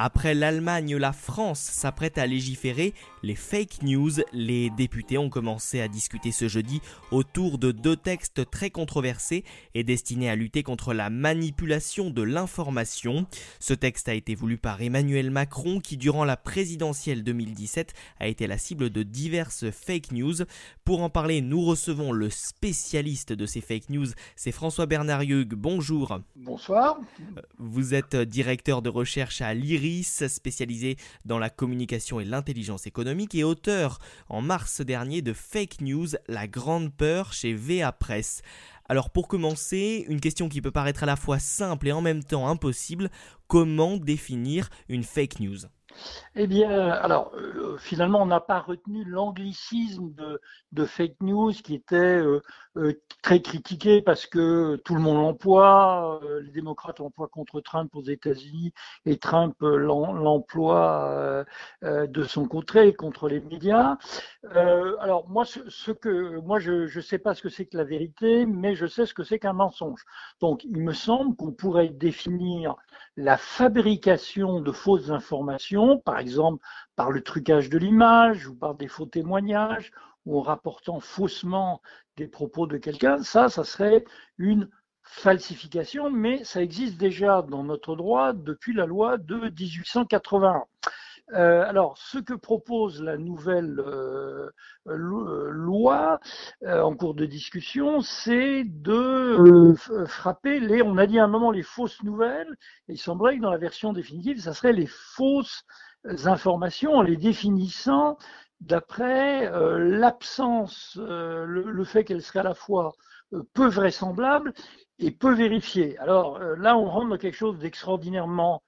Après l'Allemagne, la France s'apprête à légiférer les fake news. Les députés ont commencé à discuter ce jeudi autour de deux textes très controversés et destinés à lutter contre la manipulation de l'information. Ce texte a été voulu par Emmanuel Macron qui, durant la présidentielle 2017, a été la cible de diverses fake news. Pour en parler, nous recevons le spécialiste de ces fake news, c'est François Bernard Hugues. Bonjour. Bonsoir. Vous êtes directeur de recherche à l'IRI spécialisé dans la communication et l'intelligence économique, et auteur en mars dernier de Fake News, la grande peur chez VA Press. Alors pour commencer, une question qui peut paraître à la fois simple et en même temps impossible, comment définir une fake news? Eh bien, alors, euh, finalement, on n'a pas retenu l'anglicisme de, fake news qui était euh, euh, très critiqué parce que tout le monde l'emploie. les démocrates l'emploient contre Trump aux États-Unis et Trump l'emploie de son côté contre les médias. alors, moi, ce, que, moi, je ne sais pas ce que c'est que la vérité, mais je sais ce que c'est qu'un mensonge. Donc, il me semble qu'on pourrait définir la fabrication de fausses informations, par exemple par le trucage de l'image ou par des faux témoignages ou en rapportant faussement des propos de quelqu'un, ça, ça serait une falsification, mais ça existe déjà dans notre droit depuis la loi de 1881. Euh, alors, ce que propose la nouvelle euh, euh, loi en cours de discussion, c'est de frapper les, on a dit à un moment les fausses nouvelles, et il semblerait que dans la version définitive, ça serait les fausses informations en les définissant d'après l'absence, le, fait qu'elles seraient à la fois peu vraisemblables et peu vérifiées. Alors là, on rentre dans quelque chose d'extraordinairement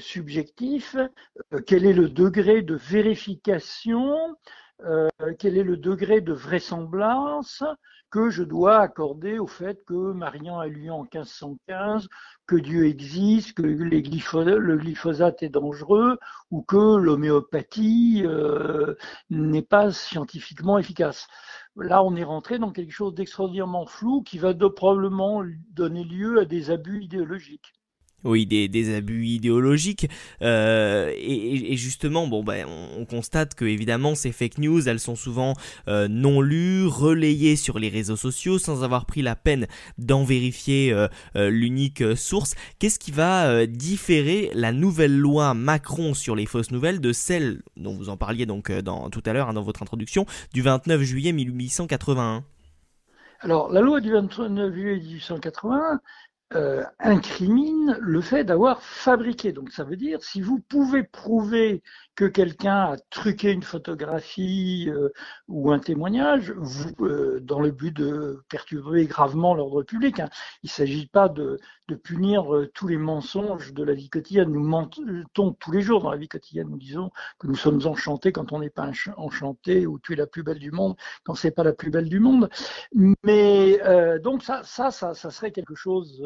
subjectif, euh, quel est le degré de vérification, euh, quel est le degré de vraisemblance que je dois accorder au fait que Marian a lu en 1515, que Dieu existe, que le glyphosate est dangereux ou que l'homéopathie n'est pas scientifiquement efficace. Là, on est rentré dans quelque chose d'extraordinairement flou qui va probablement donner lieu à des abus idéologiques. Oui, des, abus idéologiques. Euh, et, justement, bon, ben, on, constate que évidemment ces fake news, elles sont souvent euh, non lues, relayées sur les réseaux sociaux sans avoir pris la peine d'en vérifier euh, l'unique source. Qu'est-ce qui va différer la nouvelle loi Macron sur les fausses nouvelles de celle dont vous en parliez donc dans, tout à l'heure hein, dans votre introduction du 29 juillet 1881 alors, la loi du 29 juillet 1881, euh, incrimine le fait d'avoir fabriqué. Donc ça veut dire, si vous pouvez prouver que quelqu'un a truqué une photographie euh, ou un témoignage, vous, euh, dans le but de perturber gravement l'ordre public, hein, il ne s'agit pas de, punir tous les mensonges de la vie quotidienne. Nous mentons tous les jours dans la vie quotidienne. Nous disons que nous sommes enchantés quand on n'est pas enchanté, ou tu es la plus belle du monde quand c'est pas la plus belle du monde. Mais donc ça, ça, ça serait quelque chose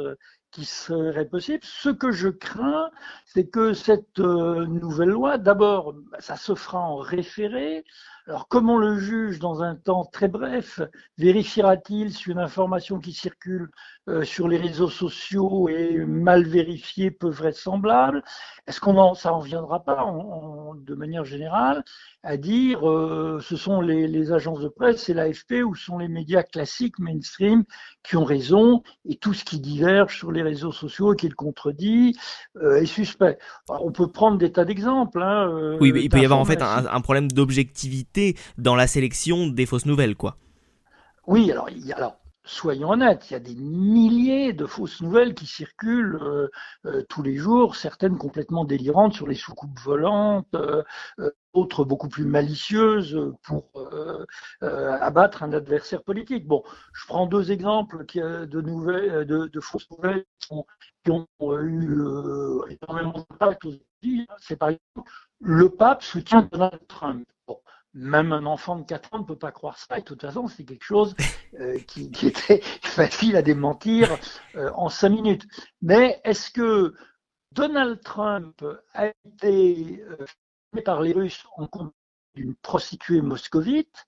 qui serait possible. Ce que je crains, c'est que cette euh, nouvelle loi, d'abord, ça se fera en référé, alors, comment le juge, dans un temps très bref, vérifiera-t-il si une information qui circule euh, sur les réseaux sociaux est mal vérifiée, peu vraisemblable? Est-ce qu'on en, ça en viendra pas, de manière générale, à dire euh, ce sont les, agences de presse, c'est l'AFP ou sont les médias classiques, mainstream, qui ont raison, et tout ce qui diverge sur les réseaux sociaux et qui le contredit euh, est suspect? on peut prendre des tas d'exemples. Hein, oui, mais il peut y avoir en fait un problème d'objectivité dans la sélection des fausses nouvelles, quoi. Oui, alors, soyons honnêtes, il y a des milliers de fausses nouvelles qui circulent euh, euh, tous les jours, certaines complètement délirantes sur les soucoupes volantes, euh, d'autres beaucoup plus malicieuses pour abattre un adversaire politique. Bon, je prends deux exemples de, nouvelles, de, fausses nouvelles qui ont, eu énormément d'impact aujourd'hui. C'est par exemple le pape soutient Donald Trump même un enfant de 4 ans ne peut pas croire ça. Et de toute façon, c'est quelque chose euh, qui, était facile à démentir euh, en 5 minutes. Mais est-ce que Donald Trump a été euh, par les Russes en compte d'une prostituée moscovite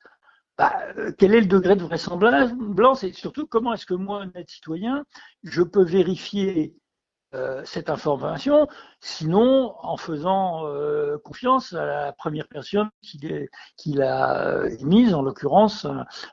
bah, quel est le degré de vraisemblance? Et surtout comment est-ce que moi, honnête citoyen, je peux vérifier euh, cette information, sinon en faisant euh, confiance à la première personne qui, l'a émise, en l'occurrence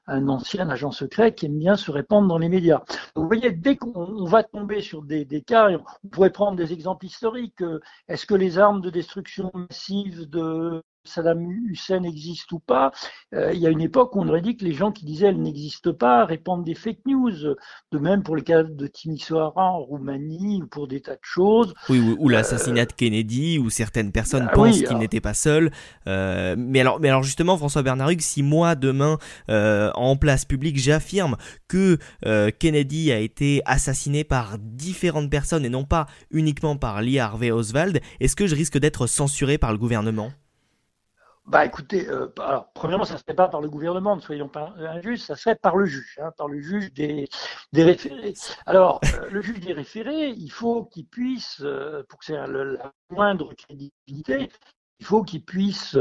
un, ancien agent secret qui aime bien se répandre dans les médias. Vous voyez, dès qu'on va tomber sur des, des, cas, on pourrait prendre des exemples historiques. Est-ce que les armes de destruction massive de Saddam Hussein existe ou pas. Euh, il y a une époque où on aurait dit que les gens qui disaient elle n'existe pas répandent des fake news. De même pour le cas de Timisoara en Roumanie ou pour des tas de choses. Oui, ou, l'assassinat de Kennedy, où certaines personnes ah pensent qu'il n'était pas seul. Euh, mais, alors, mais alors justement, François Bernard Hugues, si moi demain, euh, en place publique, j'affirme que Kennedy a été assassiné par différentes personnes et non pas uniquement par Lee Harvey Oswald, est-ce que je risque d'être censuré par le gouvernement? Bah écoutez, euh, alors premièrement, ça ne serait pas par le gouvernement, ne soyons pas injustes, ça serait par le juge, hein, par le juge des, des référés. Alors, euh, le juge des référés, il faut qu'il puisse, euh, pour que c'est la moindre crédibilité, il faut qu'il puisse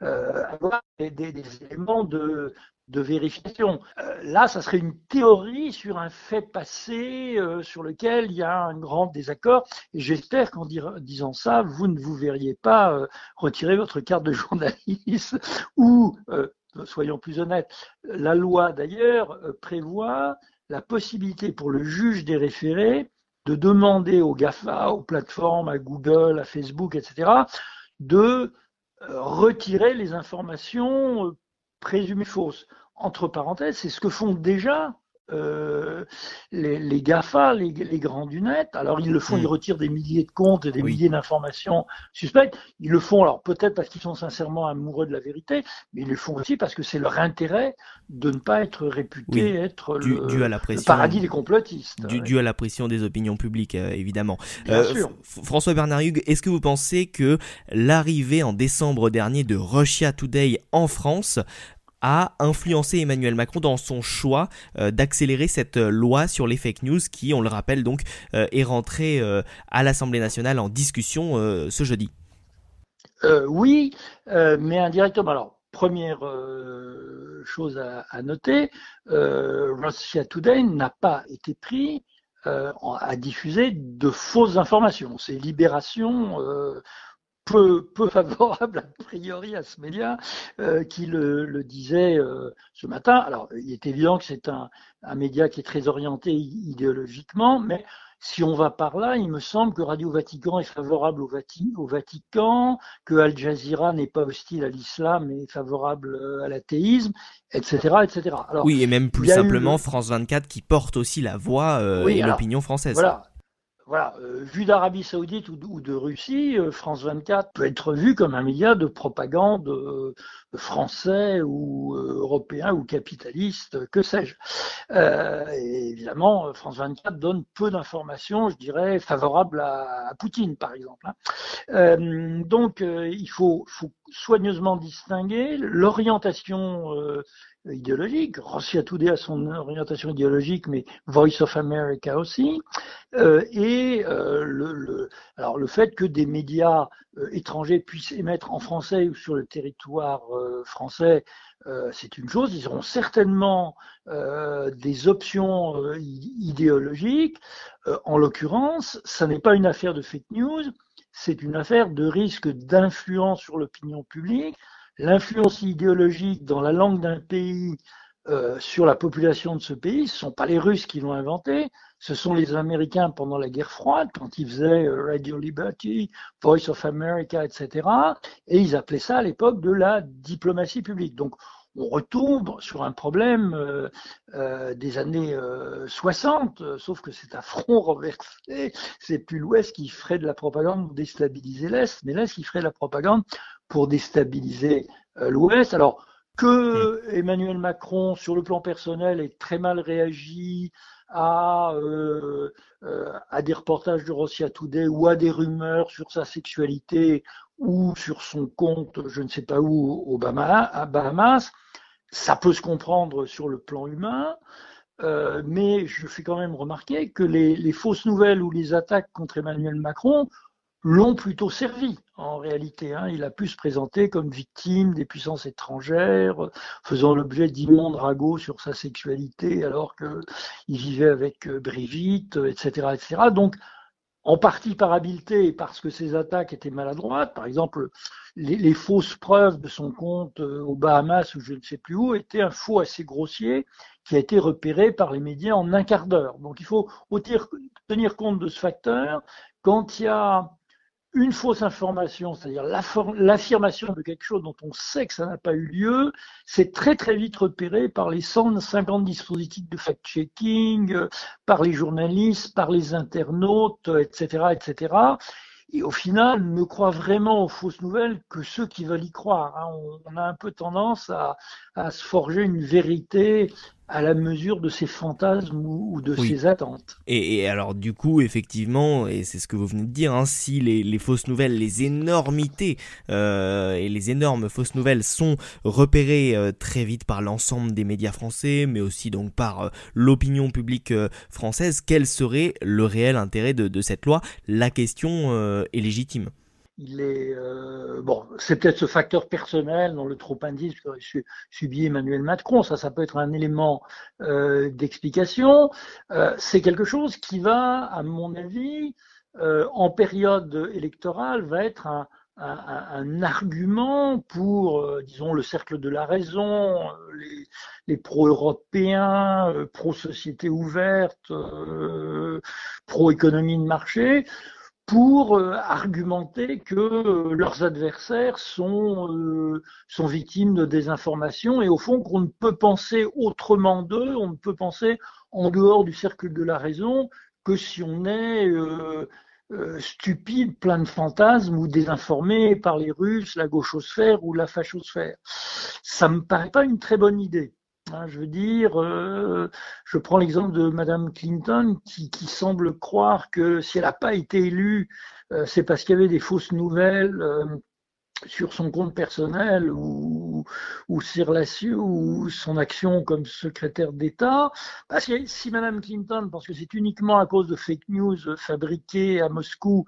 avoir des, éléments de, vérification. Euh, là, ça serait une théorie sur un fait passé euh, sur lequel il y a un grand désaccord. J'espère qu'en disant ça, vous ne vous verriez pas euh, retirer votre carte de journaliste ou, soyons plus honnêtes, la loi d'ailleurs prévoit la possibilité pour le juge des référés de demander aux GAFA, aux plateformes, à Google, à Facebook, etc., de retirer les informations présumées fausses. Entre parenthèses, c'est ce que font déjà euh, les, GAFA, les, grands du net. Alors ils le font, ils hmm. retirent des milliers de comptes et des milliers d'informations suspectes. Ils le font alors peut-être parce qu'ils sont sincèrement amoureux de la vérité, mais ils le font aussi parce que c'est leur intérêt de ne pas être réputé être le, paradis des complotistes. Dû, à la pression des opinions publiques, euh, évidemment. Euh, François Bernard Hugues, est-ce que vous pensez que l'arrivée en décembre dernier de Russia Today en France a influencé Emmanuel Macron dans son choix euh, d'accélérer cette euh, loi sur les fake news qui, on le rappelle donc, euh, est rentrée à l'Assemblée nationale en discussion ce jeudi. oui, mais indirectement. Alors, première chose à, noter, Russia Today n'a pas été pris à diffuser de fausses informations. C'est Libération peu, peu favorable a priori à ce média euh, qui le, le disait euh, ce matin. Alors, il est évident que c'est un, un, média qui est très orienté idéologiquement, mais si on va par là, il me semble que Radio Vatican est favorable au, au Vatican, que Al Jazeera n'est pas hostile à l'islam mais favorable euh, à l'athéisme, etc., etc. Alors, oui, et même plus simplement France 24 qui porte aussi la voix euh, et l'opinion française. Voilà, voilà, euh, vu d'Arabie Saoudite ou de, Russie, euh, France 24 peut être vu comme un média de propagande euh, français ou européen ou capitaliste, que sais-je. évidemment, France 24 donne peu d'informations, je dirais, favorables à, Poutine, par exemple. Hein. donc, il faut, soigneusement distinguer l'orientation idéologique. Today a son orientation idéologique, mais Voice of America aussi. Euh, et euh, le, alors le fait que des médias euh, étrangers puissent émettre en français ou sur le territoire français, c'est une chose. Ils auront certainement des options idéologiques. en l'occurrence, ça n'est pas une affaire de fake news, c'est une affaire de risque d'influence sur l'opinion publique l'influence idéologique dans la langue d'un pays euh, sur la population de ce pays, ce ne sont pas les Russes qui l'ont inventé, ce sont les Américains pendant la guerre froide, quand ils faisaient euh, Radio Liberty, Voice of America, etc. Et ils appelaient ça à l'époque de la diplomatie publique. Donc on retombe sur un problème euh, des années 60, sauf que c'est un front renversé, c'est plus l'Ouest qui ferait de la propagande pour déstabiliser l'Est, mais l'Est qui ferait de la propagande pour déstabiliser l'Ouest. Alors que mm. Emmanuel Macron, sur le plan personnel, ait très mal réagi à, euh, euh, des reportages de Russia Today ou à des rumeurs sur sa sexualité ou sur son compte, je ne sais pas où, à Bahamas, ça peut se comprendre sur le plan humain. mais je fais quand même remarquer que les, fausses nouvelles ou les attaques contre Emmanuel Macron l'ont plutôt servi en réalité. Hein. Il a pu se présenter comme victime des puissances étrangères, faisant l'objet d'immondes ragots sur sa sexualité alors qu'il vivait avec euh, Brigitte, etc., etc. Donc, en partie par habileté et parce que ses attaques étaient maladroites. Par exemple, les, fausses preuves de son compte euh, aux Bahamas ou je ne sais plus où étaient un faux assez grossier qui a été repéré par les médias en un quart d'heure. Donc il faut tenir compte de ce facteur. Quand il y a une fausse information, c'est-à-dire l'affirmation de quelque chose dont on sait que ça n'a pas eu lieu, c'est très très vite repéré par les 150 dispositifs de fact-checking, par les journalistes, par les internautes, etc., etc. Et au final, ne croit vraiment aux fausses nouvelles que ceux qui veulent y croire. Hein. On, a un peu tendance à, à se forger une vérité à la mesure de ses fantasmes ou, de ses attentes. Et, alors du coup, effectivement, et c'est ce que vous venez de dire, hein, si les, fausses nouvelles, les énormités euh, et les énormes fausses nouvelles sont repérées euh, très vite par l'ensemble des médias français, mais aussi donc par euh, l'opinion publique française, quel serait le réel intérêt de cette loi? La question est légitime il est euh, bon, c'est peut-être ce facteur personnel dans le trop indice que subi Emmanuel Macron. Ça, ça peut être un élément euh, d'explication. Euh, c'est quelque chose qui va, à mon avis, en période électorale, va être un, un, argument pour, disons, le cercle de la raison, les, les pro-européens, pro-société ouverte, pro-économie de marché pour euh, argumenter que euh, leurs adversaires sont, euh, sont victimes de désinformation et au fond qu'on ne peut penser autrement d'eux, on ne peut penser en dehors du cercle de la raison que si on est stupide, plein de fantasmes ou désinformé par les Russes, la gauchosphère ou la fachosphère. Ça me paraît pas une très bonne idée. Hein, je veux dire, euh, je prends l'exemple de Madame Clinton qui, semble croire que si elle n'a pas été élue, euh, c'est parce qu'il y avait des fausses nouvelles euh, sur son compte personnel ou, ses relations ou son action comme secrétaire d'État. Parce que si Madame Clinton pense que c'est uniquement à cause de fake news fabriquées à Moscou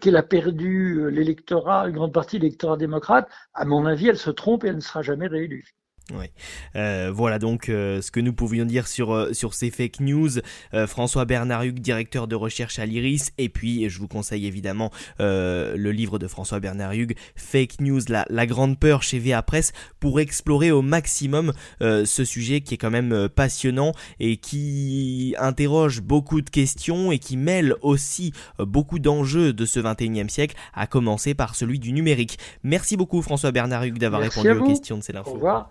qu'elle a perdu l'électorat, une grande partie de l'électorat démocrate, à mon avis, elle se trompe et elle ne sera jamais réélue. Ouais. Euh, voilà donc euh, ce que nous pouvions dire sur, euh, sur ces fake news. François Bernard Hugues, directeur de recherche à l'IRIS. Et puis, je vous conseille évidemment le livre de François Bernard Hugues, Fake News, la, la grande peur chez VA Press, pour explorer au maximum ce sujet qui est quand même passionnant et qui interroge beaucoup de questions et qui mêle aussi beaucoup d'enjeux de ce 21e siècle, à commencer par celui du numérique. Merci beaucoup François Bernard Hugues d'avoir répondu aux questions de. Au revoir.